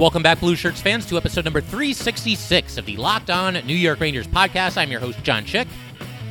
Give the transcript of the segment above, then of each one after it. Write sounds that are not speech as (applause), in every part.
Welcome back, Blue Shirts fans, to episode number 366 of the Locked On New York Rangers podcast. I'm your host, John Chick.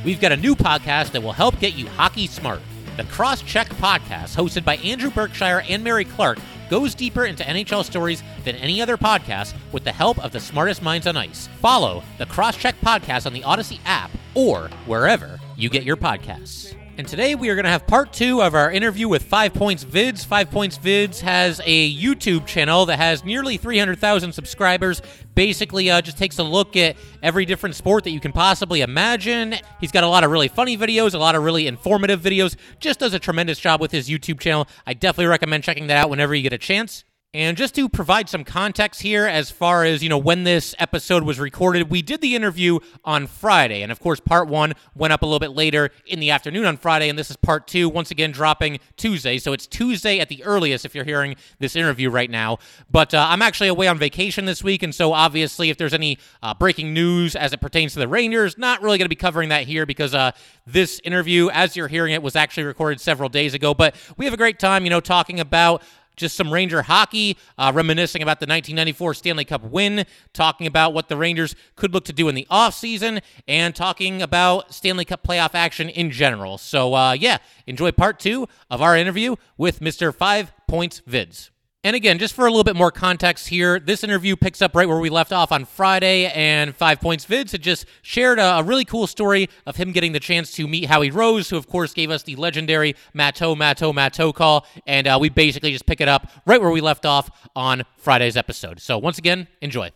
We've got a new podcast that will help get you hockey smart. The Cross Check Podcast, hosted by Andrew Berkshire and Mary Clark, goes deeper into NHL stories than any other podcast with the help of the smartest minds on ice. Follow the Cross Check Podcast on the Odyssey app or wherever you get your podcasts. And today we are going to have part two of our interview with Five Points Vids. Five Points Vids has a YouTube channel that has nearly 300,000 subscribers. Basically, uh, just takes a look at every different sport that you can possibly imagine. He's got a lot of really funny videos, a lot of really informative videos. Just does a tremendous job with his YouTube channel. I definitely recommend checking that out whenever you get a chance. And just to provide some context here as far as, you know, when this episode was recorded, we did the interview on Friday. And of course, part one went up a little bit later in the afternoon on Friday. And this is part two, once again, dropping Tuesday. So it's Tuesday at the earliest if you're hearing this interview right now. But uh, I'm actually away on vacation this week. And so obviously, if there's any uh, breaking news as it pertains to the Rangers, not really going to be covering that here because uh, this interview, as you're hearing it, was actually recorded several days ago. But we have a great time, you know, talking about just some Ranger hockey, uh, reminiscing about the 1994 Stanley Cup win, talking about what the Rangers could look to do in the offseason, and talking about Stanley Cup playoff action in general. So, uh, yeah, enjoy part two of our interview with Mr. Five Points Vids. And again, just for a little bit more context here, this interview picks up right where we left off on Friday, and Five Points Vids had just shared a, a, really cool story of him getting the chance to meet Howie Rose, who, of course, gave us the legendary Matteau, Matteau, Matteau call, and uh, we basically just pick it up right where we left off on Friday's episode. So, once again, enjoy.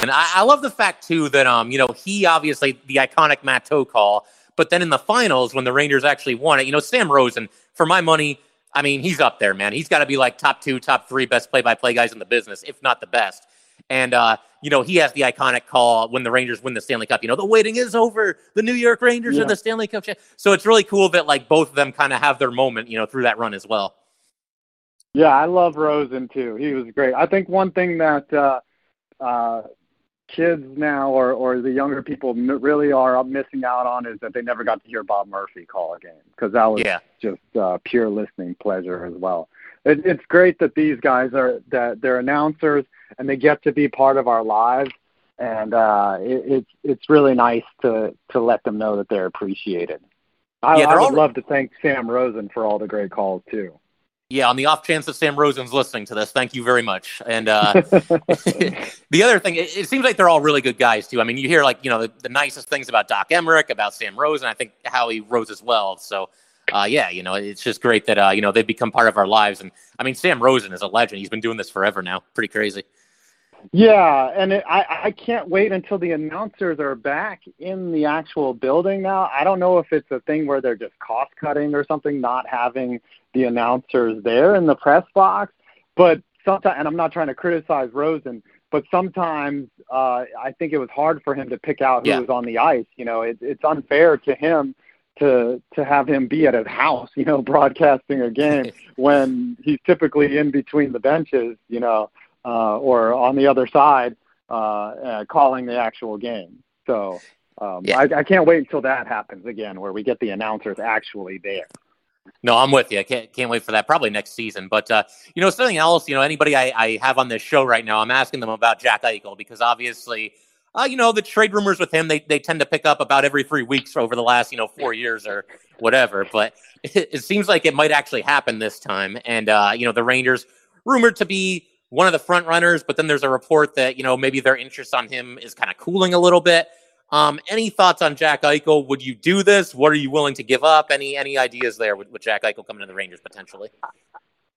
And I, I love the fact, too, that, um, you know, he obviously, the iconic Matteau call, but then in the finals, when the Rangers actually won it, you know, Sam Rosen, for my money, I mean, he's up there, man. He's got to be like top two, top three best play by play guys in the business, if not the best. And, uh, you know, he has the iconic call when the Rangers win the Stanley Cup. You know, the waiting is over. The New York Rangers yeah. are the Stanley Cup. So it's really cool that, like, both of them kind of have their moment, you know, through that run as well. Yeah, I love Rosen, too. He was great. I think one thing that, uh, uh, kids now or or the younger people really are missing out on is that they never got to hear Bob Murphy call a game because that was yeah. just uh, pure listening pleasure as well. It, it's great that these guys are that they're announcers and they get to be part of our lives, and uh, it, it's it's really nice to to let them know that they're appreciated. I, yeah, I would all... love to thank Sam Rosen for all the great calls too. Yeah, on the off chance that Sam Rosen's listening to this, thank you very much. And uh, (laughs) the other thing, it, it, seems like they're all really good guys too. I mean, you hear like you know the, the nicest things about Doc Emrick, about Sam Rosen, I think Howie Rose as well. So uh, yeah, you know, it's just great that uh, you know they've become part of our lives. And I mean, Sam Rosen is a legend. He's been doing this forever now. Pretty crazy. Yeah, and it, I I can't wait until the announcers are back in the actual building now. I don't know if it's a thing where they're just cost cutting or something, not having the announcers there in the press box, but sometimes and I'm not trying to criticize Rosen, but sometimes uh I think it was hard for him to pick out who yeah. was on the ice. You know, it, it's unfair to him to to have him be at his house, (laughs) you know, broadcasting a game (laughs) when he's typically in between the benches, you know or on the other side uh, uh, calling the actual game. So um, yeah. I, I can't wait until that happens again, where we get the announcers actually there. No, I'm with you. I can't can't wait for that. Probably next season. But uh, you know, something else. You know, anybody I, I have on this show right now, I'm asking them about Jack Eichel because obviously, uh, you know, the trade rumors with him they they tend to pick up about every three weeks over the last you know four years or whatever. But (laughs) it, it seems like it might actually happen this time. And uh, you know, the Rangers rumored to be one of the front runners, but then there's a report that, you know, maybe their interest on him is kind of cooling a little bit. Um, any thoughts on Jack Eichel? Would you do this? What are you willing to give up? Any any ideas there with, with Jack Eichel coming to the Rangers potentially?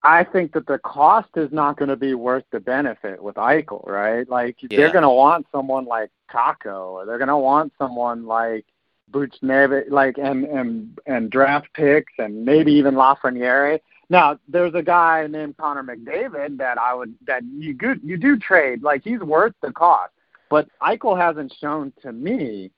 I think that the cost is not going to be worth the benefit with Eichel, right? Like yeah. they're going to want someone like Kakko, or they're going to want someone like Buchnevich, like and and and draft picks, and maybe even Lafreniere Now, there's a guy named Connor McDavid that I would that you good you do trade. Like he's worth the cost, but Eichel hasn't shown to me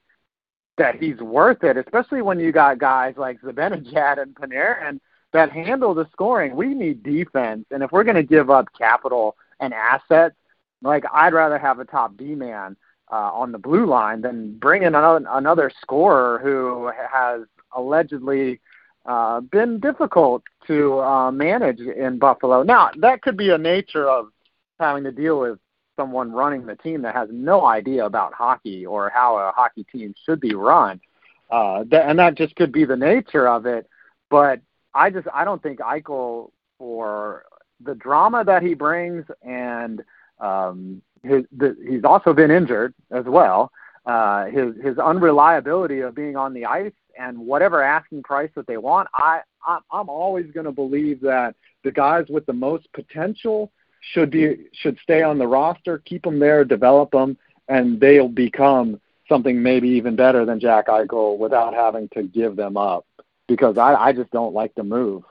that he's worth it, especially when you got guys like Zibanejad and Panarin that handle the scoring. We need defense, and if we're going to give up capital and assets, like I'd rather have a top D man uh, on the blue line than bring in another, another scorer who has allegedly uh, been difficult to uh, manage in Buffalo. Now that could be a nature of having to deal with someone running the team that has no idea about hockey or how a hockey team should be run. Uh, and that just could be the nature of it. But I just I don't think Eichel for the drama that he brings and um, his the, he's also been injured as well. Uh, his his unreliability of being on the ice and whatever asking price that they want, I, I I'm always going to believe that the guys with the most potential should be should stay on the roster, keep them there, develop them, and they'll become something maybe even better than Jack Eichel without having to give them up. Because I I just don't like the move,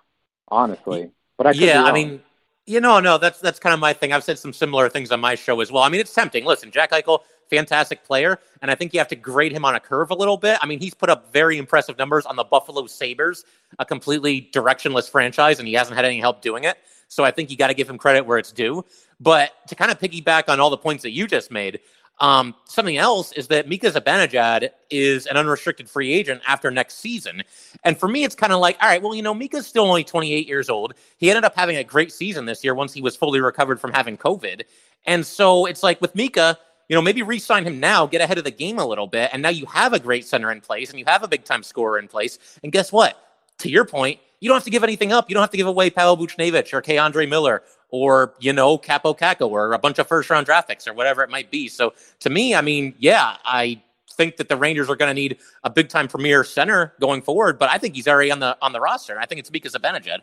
honestly. But I yeah, I mean. You know, no, that's that's kind of my thing. I've said some similar things on my show as well. I mean, it's tempting. Listen, Jack Eichel, fantastic player, and I think you have to grade him on a curve a little bit. I mean, he's put up very impressive numbers on the Buffalo Sabres, a completely directionless franchise, and he hasn't had any help doing it. So I think you got to give him credit where it's due. But to kind of piggyback on all the points that you just made, um, something else is that Mika Zibanejad is an unrestricted free agent after next season. And for me, it's kind of like, all right, well, you know, Mika's still only 28 years old. He ended up having a great season this year once he was fully recovered from having COVID. And so it's like with Mika, you know, maybe re-sign him now, get ahead of the game a little bit, and now you have a great center in place and you have a big time scorer in place. And guess what? To your point, you don't have to give anything up. You don't have to give away Pavel Buchnevich or K'Andre Miller or, you know, capo Kakko or a bunch of first round draft picks or whatever it might be. So to me, I mean, yeah, I think that the Rangers are going to need a big time premier center going forward, but I think he's already on the on the roster. and I think it's because of Benajed.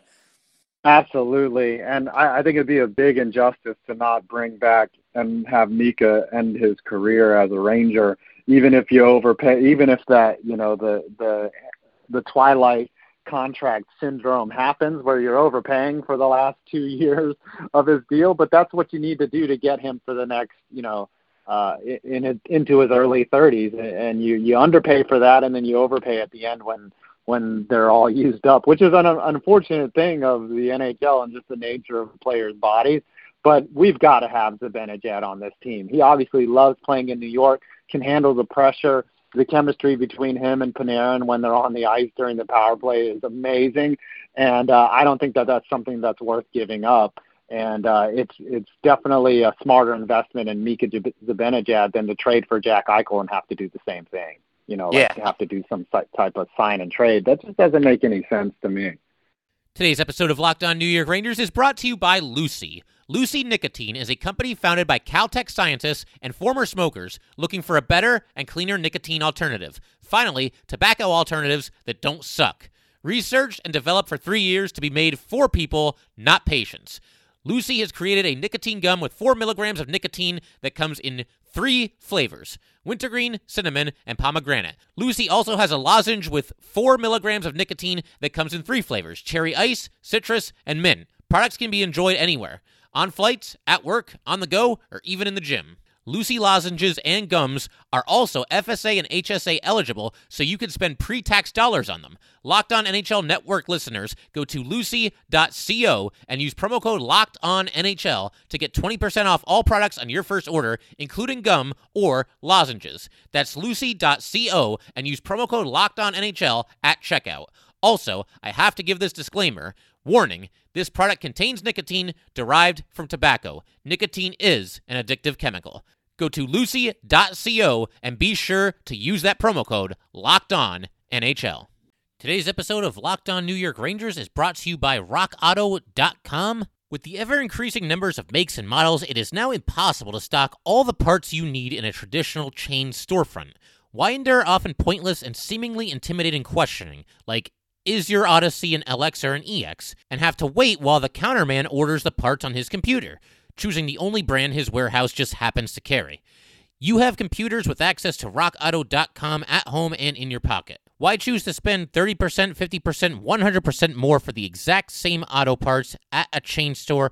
Absolutely, and I, I think it'd be a big injustice to not bring back and have Mika end his career as a Ranger, even if you overpay, even if that you know the the the twilight contract syndrome happens where you're overpaying for the last (laughs) two years of his deal, but that's what you need to do to get him for the next, you know, uh, in, in into his early 30s, and you you underpay for that, and then you overpay at the end when when they're all (laughs) used up, which is an unfortunate thing of the NHL and just the nature of players' bodies. But we've got to have Zibanejad on this team. He obviously loves playing in New York, can handle the pressure the chemistry between him and Panarin when they're on the ice during the power play is amazing, and uh, I don't think that that's something that's worth giving up. And uh, it's it's definitely a smarter investment in Mika Zibanejad than to trade for Jack Eichel and have to do the same thing. You know, like have to do some type of sign and trade. That just doesn't make any sense to me. Today's episode of Locked On New York Rangers is brought to you by Lucy. Lucy Nicotine is a company founded by Caltech scientists and former smokers looking for a better and cleaner nicotine alternative. Finally, tobacco alternatives that don't suck. Researched and developed for three years to be made for people, not patients. Lucy has created a nicotine gum with 4 milligrams of nicotine that comes in three flavors wintergreen, cinnamon, and pomegranate. Lucy also has a lozenge with 4 milligrams of nicotine that comes in three flavors cherry ice, citrus, and mint. Products can be enjoyed anywhere on flights, at work, on the go, or even in the gym. Lucy lozenges and gums are also FSA and HSA eligible, so you can spend pre tax dollars on them. Locked On NHL Network listeners go to lucy.co and use promo code Locked On NHL to get 20% off all products on your first order, including gum or lozenges. That's lucy.co and use promo code Locked On NHL at checkout. Also, I have to give this disclaimer. Warning this product contains nicotine derived from tobacco. Nicotine is an addictive chemical. Go to lucy.co and be sure to use that promo code locked on NHL. Today's episode of Locked On New York Rangers is brought to you by rockauto.com. With the ever increasing numbers of makes and models, it is now impossible to stock all the parts you need in a traditional chain storefront. Why endure often pointless and seemingly intimidating questioning, like is your Odyssey an LX or an EX, and have to wait while the counterman orders the parts on his computer, choosing the only brand his warehouse just happens to carry. You have computers with access to rockauto.com at home and in your pocket. Why choose to spend 30%, 50%, 100% more for the exact same auto parts at a chain store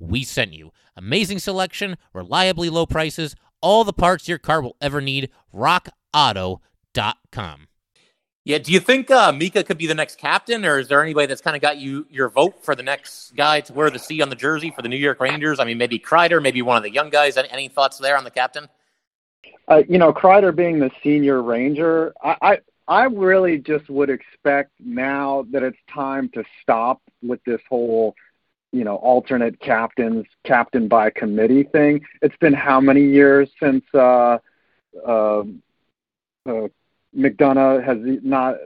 we sent you. Amazing selection, reliably low prices, all the parts your car will ever need. RockAuto.com. Yeah, do you think uh, Mika could be the next captain, or is there anybody that's kind of got you your vote for the next guy to wear the C on the jersey for the New York Rangers? I mean, maybe Kreider, maybe one of the young guys. Any, any thoughts there on the captain? Uh, you know, Kreider being the senior Ranger, I, I I really just would expect now that it's time to stop with this whole, you know, alternate captains, captain by committee thing. It's been how many years since uh, uh, uh, McDonagh has not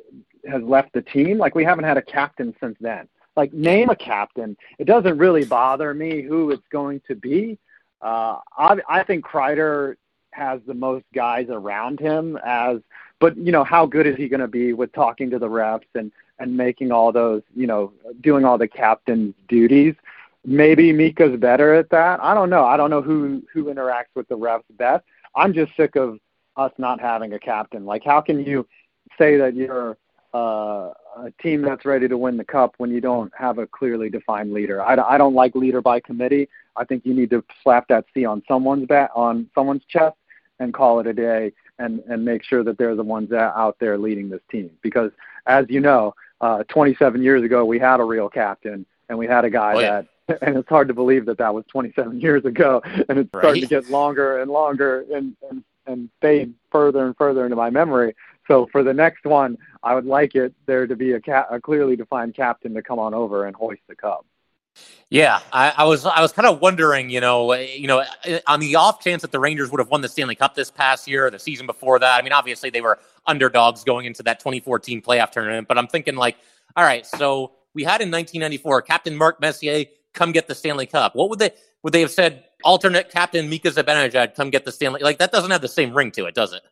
has left the team. Like we haven't had a captain since then. Like name a captain. It doesn't really bother me who it's going to be. Uh, I, I think Kreider has the most guys around him as, but you know how good is he going to be with talking to the refs and and making all those you know doing all the captain's duties. Maybe Mika's better at that. I don't know. I don't know who who interacts with the refs best. I'm just sick of us not having a captain. Like, how can you say that you're uh, a team that's ready to win the cup when you don't have a clearly defined leader? I, I don't like leader by committee. I think you need to slap that C on someone's bat on someone's chest, and call it a day, and and make sure that they're the ones that out there leading this team. Because as you know, uh, 27 years ago we had a real captain, and we had a guy oh, yeah. that (laughs) and it's hard to believe that that was 27 years ago, and it's right. starting to get longer and longer, and, and and fade further and further into my memory. So for the next one, I would like it there to be a, ca- a clearly defined captain to come on over and hoist the cup. Yeah, I, I, was I was kind of wondering, you know, you know, eh, on the off chance that the Rangers would have won the Stanley Cup this past year or the season before that. I mean, obviously they were underdogs going into that 2014 playoff tournament, but I'm thinking like, all right, so we had in 1994 Captain Mark Messier come get the Stanley Cup. What would they would they have said? alternate captain Mika Zibanejad come get the Stanley. Like that doesn't have the same ring to it, does it?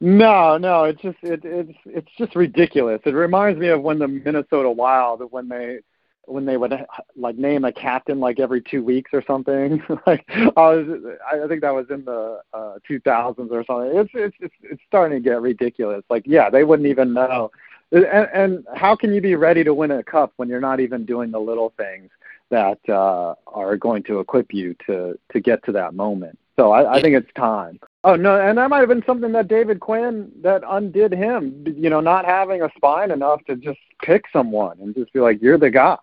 No, no, it's just it, it's it's just ridiculous. It reminds me of when the Minnesota Wild when they when they would like name a captain like every two weeks or something. (laughs) like I was, I think that was in the uh, 2000s or something. It's it's it's it's starting to get ridiculous. Like yeah, they wouldn't even know. And, and how can you be ready to win a cup when you're not even doing the little things? that uh, are going to equip you to to get to that moment. So I, I think it's time. Oh no, and that might have been something that David Quinn that undid him. You know, not having a spine enough to just pick someone and just be like, "You're the guy."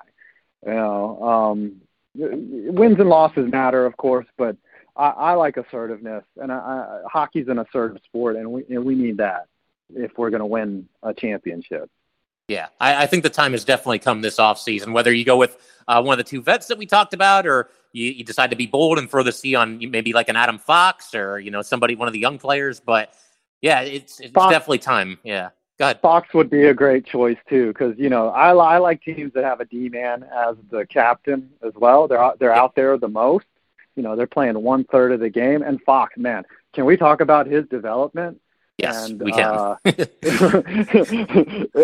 You know, um, wins and losses matter, of course, but I, I like assertiveness, and I, I, hockey's an assertive sport, and we and we need that if we're going to win a championship. Yeah, I, I, think the time has definitely come this offseason, whether you go with uh, one of the two vets that we talked about or you, you, decide to be bold and throw the C on maybe like an Adam Fox or, you know, somebody, one of the young players. But yeah, it's, it's Fox, definitely time. Yeah. Go ahead. Fox would be a great choice too, because you know I, I like teams that have a D man as the captain as well. They're they're yeah. out there the most. You know they're playing one third of the game. And Fox, man, can we talk about his development? Yes, and, we can. Uh, (laughs)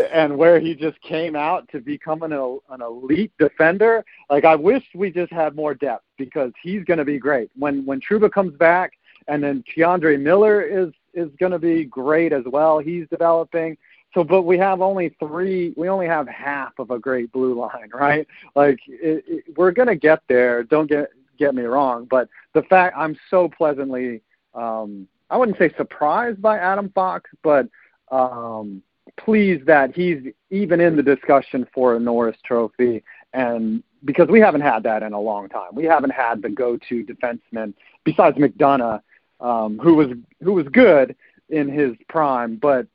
(laughs) and where he just came out to become an, an elite defender. Like I wish we just had more depth because he's going to be great when when Trouba comes back, and then K'Andre Miller is is going to be great as well. He's developing. So, but we have only three. We only have half of a great blue line, right? Like it, it, we're going to get there. Don't get get me wrong, but the fact I'm so pleasantly um, I wouldn't say surprised by Adam Fox, but um, pleased that he's even in the discussion for a Norris Trophy, and because we haven't had that in a long time, we haven't had the go-to defenseman besides McDonagh, um, who was who was good in his prime, but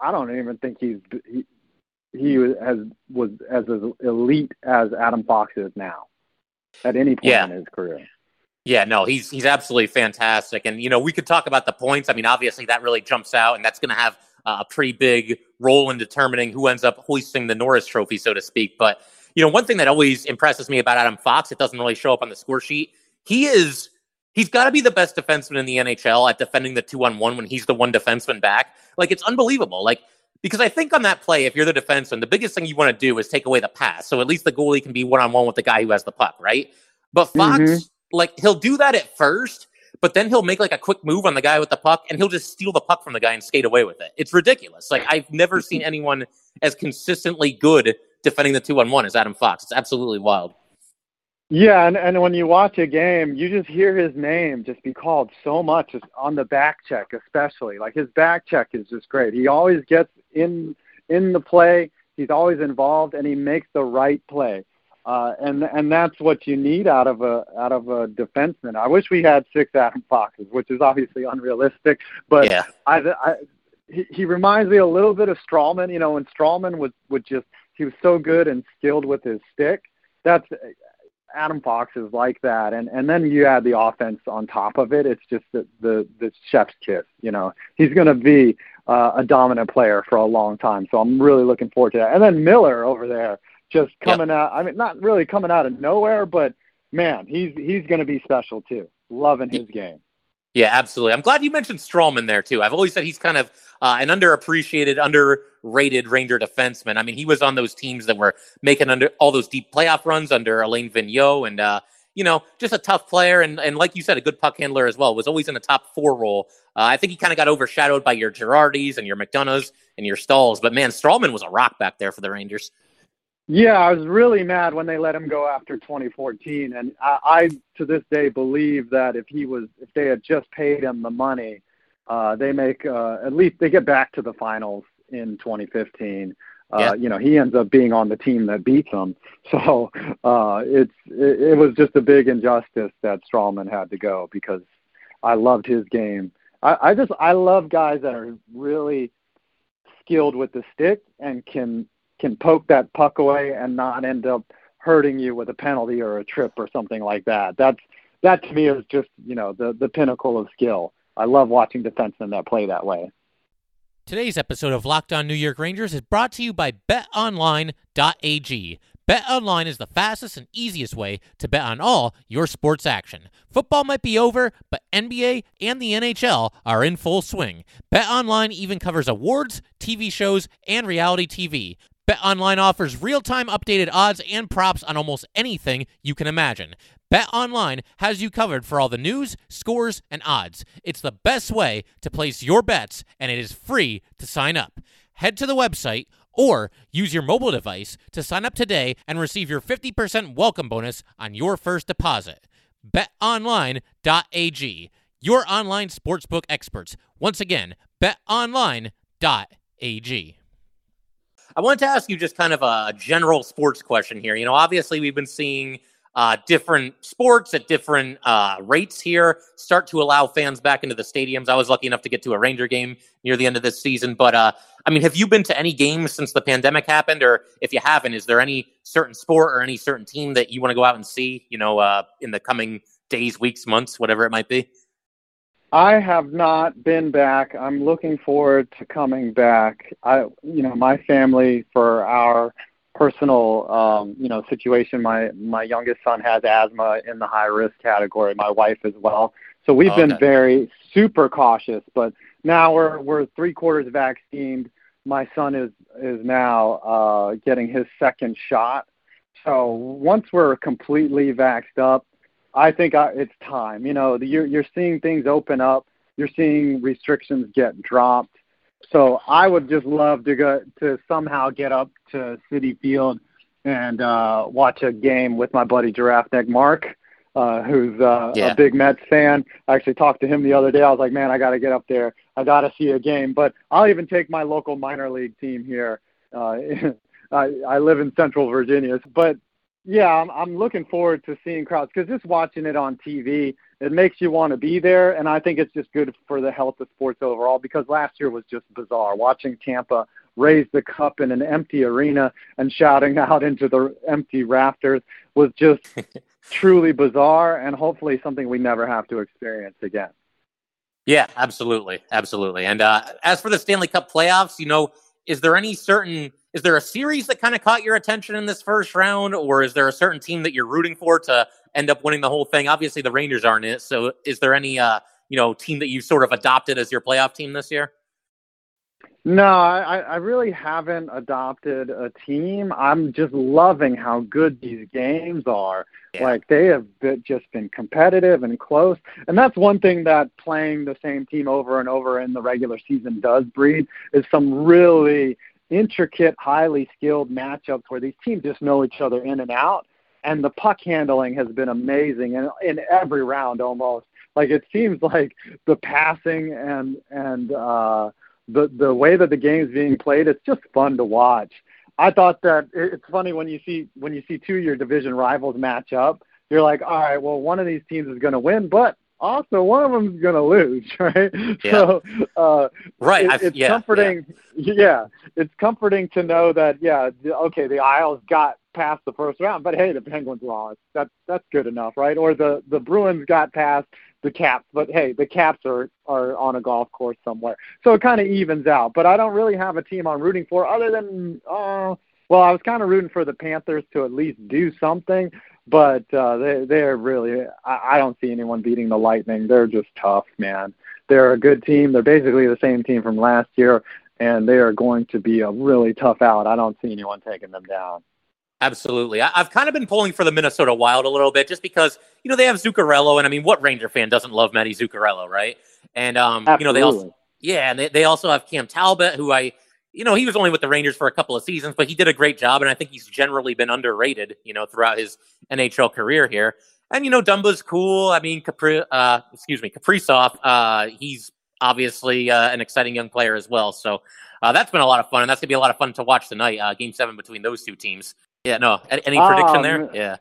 I don't even think he's he, he has was as elite as Adam Fox is now at any point yeah. in his career. Yeah, no, he's he's absolutely fantastic, and you know we could talk about the points. I mean, obviously that really jumps out, and that's going to have a pretty big role in determining who ends up hoisting the Norris Trophy, so to speak. But you know, one thing that always impresses me about Adam Fox, it doesn't really show up on the score sheet. He is he's got to be the best defenseman in the NHL at defending the two on one when he's the one defenseman back. Like it's unbelievable. Like because I think on that play, if you're the defenseman, the biggest thing you want to do is take away the pass. So at least the goalie can be one on one with the guy who has the puck, right? But Fox, mm-hmm. like he'll do that at first, but then he'll make like a quick move on the guy with the puck and he'll just steal the puck from the guy and skate away with it. It's ridiculous. Like I've never seen anyone as consistently good defending the two on one as Adam Fox. It's absolutely wild. Yeah, and, and when you watch a game, you just hear his name just be called so much on the back check, especially. Like his back check is just great. He always gets in in the play. He's always involved, and he makes the right play. Uh, and and that's what you need out of a out of a defenseman. I wish we had six Adam Foxes, which is obviously unrealistic. But yeah. I, I he, he reminds me a little bit of Stralman. You know, when Stralman would would just he was so good and skilled with his stick. That's Adam Fox is like that, and and then you add the offense on top of it. It's just the the, the chef's kiss. You know, he's going to be uh, a dominant player for a long time. So I'm really looking forward to that. And then Miller over there, just coming yep. out. I mean, not really coming out of nowhere, but man, he's he's going to be special too. Loving his game. Yeah, absolutely. I'm glad you mentioned Stralman there too. I've always said he's kind of uh, an underappreciated, underrated Ranger defenseman. I mean, he was on those teams that were making under all those deep playoff runs under Alain Vigneault, and uh, you know, just a tough player, and and like you said, a good puck handler as well. Was always in the top four role. Uh, I think he kind of got overshadowed by your Girardis and your McDonaghs and your Staals, but man, Stralman was a rock back there for the Rangers. Yeah, I was really mad when they let him go after 2014, and I, I to this day believe that if he was, if they had just paid him the money, uh, they make uh, at least they get back to the finals in 2015. Uh, yeah. You know, he ends up being on the team that beats them. (laughs) So uh, it's it, it was just a big injustice that Stralman had to go because I loved his game. I, I just I love guys that are really skilled with the stick and can can poke that puck away and not end up hurting you with a penalty or a trip or something like that. That's that to me is just you know the the pinnacle of skill. I love watching defensemen that play that way. Today's episode of Locked On New York Rangers is brought to you by BetOnline.ag. BetOnline is the fastest and easiest way to bet on all your sports action. Football might be over, but NBA and the NHL are in full swing. BetOnline even covers awards, TV shows, and reality TV. BetOnline offers real-time updated odds and props on almost anything you can imagine. BetOnline has you covered for all the news, scores, and odds. It's the best way to place your bets, and it is free to sign up. Head to the website or use your mobile device to sign up today and receive your 50% welcome bonus on your first deposit. BetOnline.ag, your online sportsbook experts. Once again, betonline.ag. I wanted to ask you just kind of a general sports question here. You know, obviously we've been seeing uh, different sports at different uh, rates here start to allow fans back into the stadiums. I was lucky enough to get to a Ranger game near the end of this season, but uh, I mean, have you been to any games since the pandemic happened, or if you haven't, is there any certain sport or any certain team that you want to go out and see? You know, uh, in the coming days, weeks, months, whatever it might be. I have not been back. I'm looking forward to coming back. I, you know, my family for our personal, um, you know, situation. My my youngest son has asthma in the high risk category. My wife as well. So we've okay. been very super cautious. But now we're we're three quarters vaccinated. My son is is now uh, getting his second shot. So once we're completely vaxxed up, I think I, it's time. You know, the, you're you're seeing things open up. You're seeing restrictions get dropped. So I would just love to go to somehow get up to Citi Field and uh, watch a game with my buddy Giraffe Neck Mark, uh, who's uh, yeah. a big Mets fan. I actually talked to him the other day. I was like, man, I got to get up there. I got to see a game. But I'll even take my local minor league team here. Uh, (laughs) I, I live in Central Virginia, but yeah, I'm, I'm looking forward to seeing crowds because just watching it on TV, it makes you want to be there, and I think it's just good for the health of sports overall. Because last year was just bizarre. Watching Tampa raise the cup in an empty arena and shouting (laughs) out into the empty rafters was just (laughs) truly bizarre, and hopefully something we never have to experience again. Yeah, absolutely, absolutely. And uh, as for the Stanley Cup playoffs, you know, is there any certain is there a series that kind of caught your attention in this first round, or is there a certain team that you're rooting for to end up winning the whole thing? Obviously, the Rangers aren't it, so is there any uh, you know team that you sort of adopted as your playoff team this year? No, I, I really haven't adopted a team. I'm just loving how good these games are. Yeah. Like they have been, just been competitive and close, and that's one thing that playing the same team over and over in the regular season does breed is some really intricate, highly skilled matchups where these teams just know each other in and out. And the puck handling has been amazing in, in every round almost. Like it seems like the passing and and uh, the the way that the game's being played, it's just fun to watch. I thought that it's funny when you see when you see two of your division rivals match up. You're like, all right, well, one of these teams is going to win, but also one of them is going to lose, (laughs) right? Yeah. So, uh, right, it, it's yeah, comforting. Yeah. (laughs) yeah, it's comforting to know that yeah, okay, the Isles got past the first round, but hey, the Penguins lost. That's that's good enough, right? Or the the Bruins got past the Caps, but hey, the Caps are are on a golf course somewhere, so it kind of evens out. But I don't really have a team I'm rooting for other than uh, well, I was kind of rooting for the Panthers to at least do something, but uh, they they're really I, I don't see anyone beating the Lightning. They're just tough, man. They're a good team. They're basically the same team from last year, and they are going to be a really tough out. I don't see anyone taking them down. Absolutely. I, have kind of been pulling for the Minnesota Wild a little bit just because, you know, they have Zuccarello. And I mean, what Ranger fan doesn't love Matty Zuccarello, right? And, um, Absolutely. you know, they also, yeah, and they, they also have Cam Talbot, who I, you know, he was only with the Rangers for a couple of seasons, but he did a great job. And I think he's generally been underrated, you know, throughout his NHL career here. And, you know, Dumba's cool. I mean, Capri, uh, excuse me, Kaprizov, uh, he's obviously uh, an exciting young player as well. So, uh, that's been a lot of fun, and that's gonna be a lot of fun to watch tonight. Uh, game seven between those two teams. Yeah, no. Any prediction um, there? Yeah.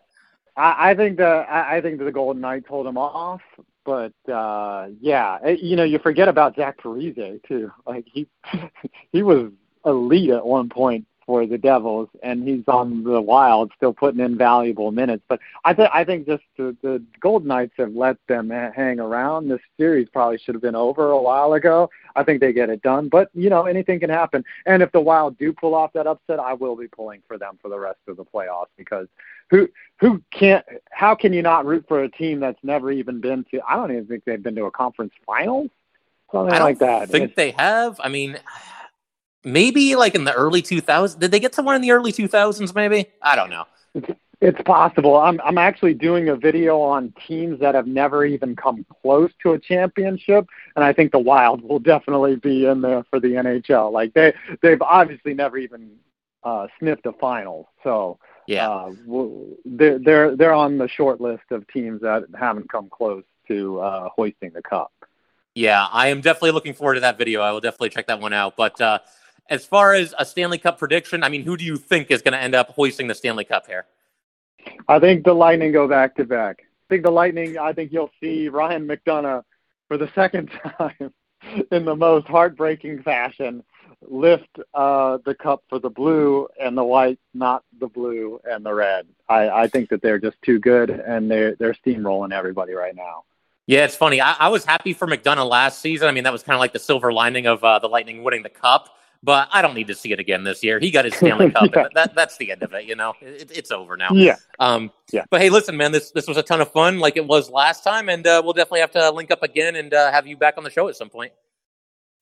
I, I think the I, I think the Golden Knights hold them off, but uh yeah, eh, you know, you forget about Zach Parise too. Like he (laughs) he was elite at one point for the Devils, and he's on the Wild, still putting in valuable minutes. But I think I think just the, the Golden Knights have let them hang around. This series probably should have been over a while ago. I think they get it done, but you know anything can happen. And if the Wild do pull off that upset, I will be pulling for them for the rest of the playoffs because who who can't? How can you not root for a team that's never even been to? I don't even think they've been to a conference finals. Something I like that. Think it's, they have. I mean maybe like in the early 2000s. Did they get somewhere in the early 2000s? Maybe I don't know. It's possible. I'm I'm actually doing a video on teams that have never even come close to a championship, and I think the Wild will definitely be in there for the NHL. Like they they've obviously never even uh, sniffed a final, so yeah, uh, they're they're they're on the short list of teams that haven't come close to uh, hoisting the cup. Yeah, I am definitely looking forward to that video. I will definitely check that one out. But uh, as far as a Stanley Cup prediction, I mean, who do you think is going to end up hoisting the Stanley Cup here? I think the Lightning go back to back. I think the Lightning. I think you'll see Ryan McDonagh for the (laughs) second time in the most heartbreaking fashion lift uh, the cup for the blue and the white, not the blue and the red. I, I think that they're just too good and they're they're steamrolling everybody right now. Yeah, it's funny. I, I was happy for McDonagh last season. I mean, that was kind of like the silver lining of uh, the Lightning winning the cup but I don't need to see it again this year. He got his Stanley (laughs) Cup. yeah. that, that's the end of it. You know, it, it's over now. Yeah. Um, yeah. But hey, listen, man, this this was a ton of fun, like it was last time, and uh, we'll definitely have to link up again and uh, have you back on the show at some point.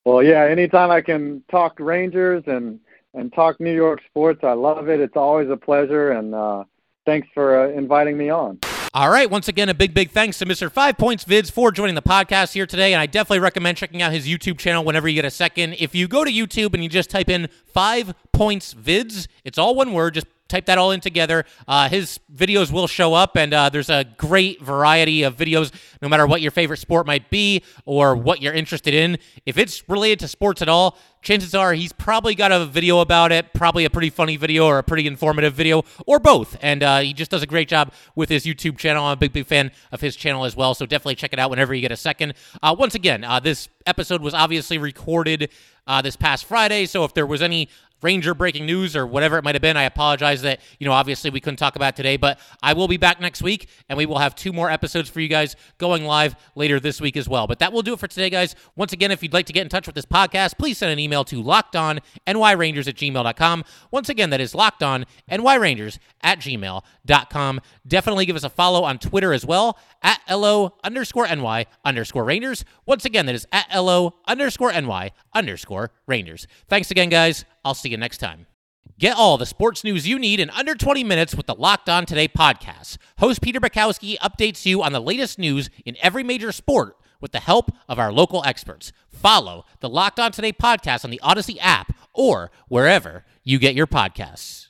Well, yeah. Anytime I can talk Rangers and and talk New York sports, I love it. It's always a pleasure, and uh, thanks for uh, inviting me on. All right. Once again, a big, big thanks to Mr. Five Points Vids for joining the podcast here today. And I definitely recommend checking out his YouTube channel whenever you get a second. If you go to YouTube and you just type in Five Points Vids, it's all one word. Just type that all in together. Uh, his videos will show up, and uh, there's a great variety of videos, no matter what your favorite sport might be or what you're interested in. If it's related to sports at all, chances are he's probably got a video about it, probably a pretty funny video or a pretty informative video, or both. And uh, he just does a great job with his YouTube channel. I'm a big, big fan of his channel as well. So definitely check it out whenever you get a second. Uh, once again, uh, this episode was obviously recorded uh, this past Friday. So if there was any Ranger breaking news or whatever it might have been. I apologize that, you know, obviously we couldn't talk about today, but I will be back next week and we will have two more episodes for you guys going live later this week as well. But that will do it for today, guys. Once again, if you'd like to get in touch with this podcast, please send an email to lockedonnyrangers at gmail.com. Once again, that is lockedonnyrangers at gmail.com. Definitely give us a follow on Twitter as well at LO underscore NY underscore Rangers. Once again, that is at LO underscore NY underscore Rangers. Thanks again, guys. I'll see you next time. Get all the sports news you need in under 20 minutes with the Locked On Today podcast. Host Peter Bukowski updates you on the latest news in every major sport with the help of our local experts. Follow the Locked On Today podcast on the Odyssey app or wherever you get your podcasts.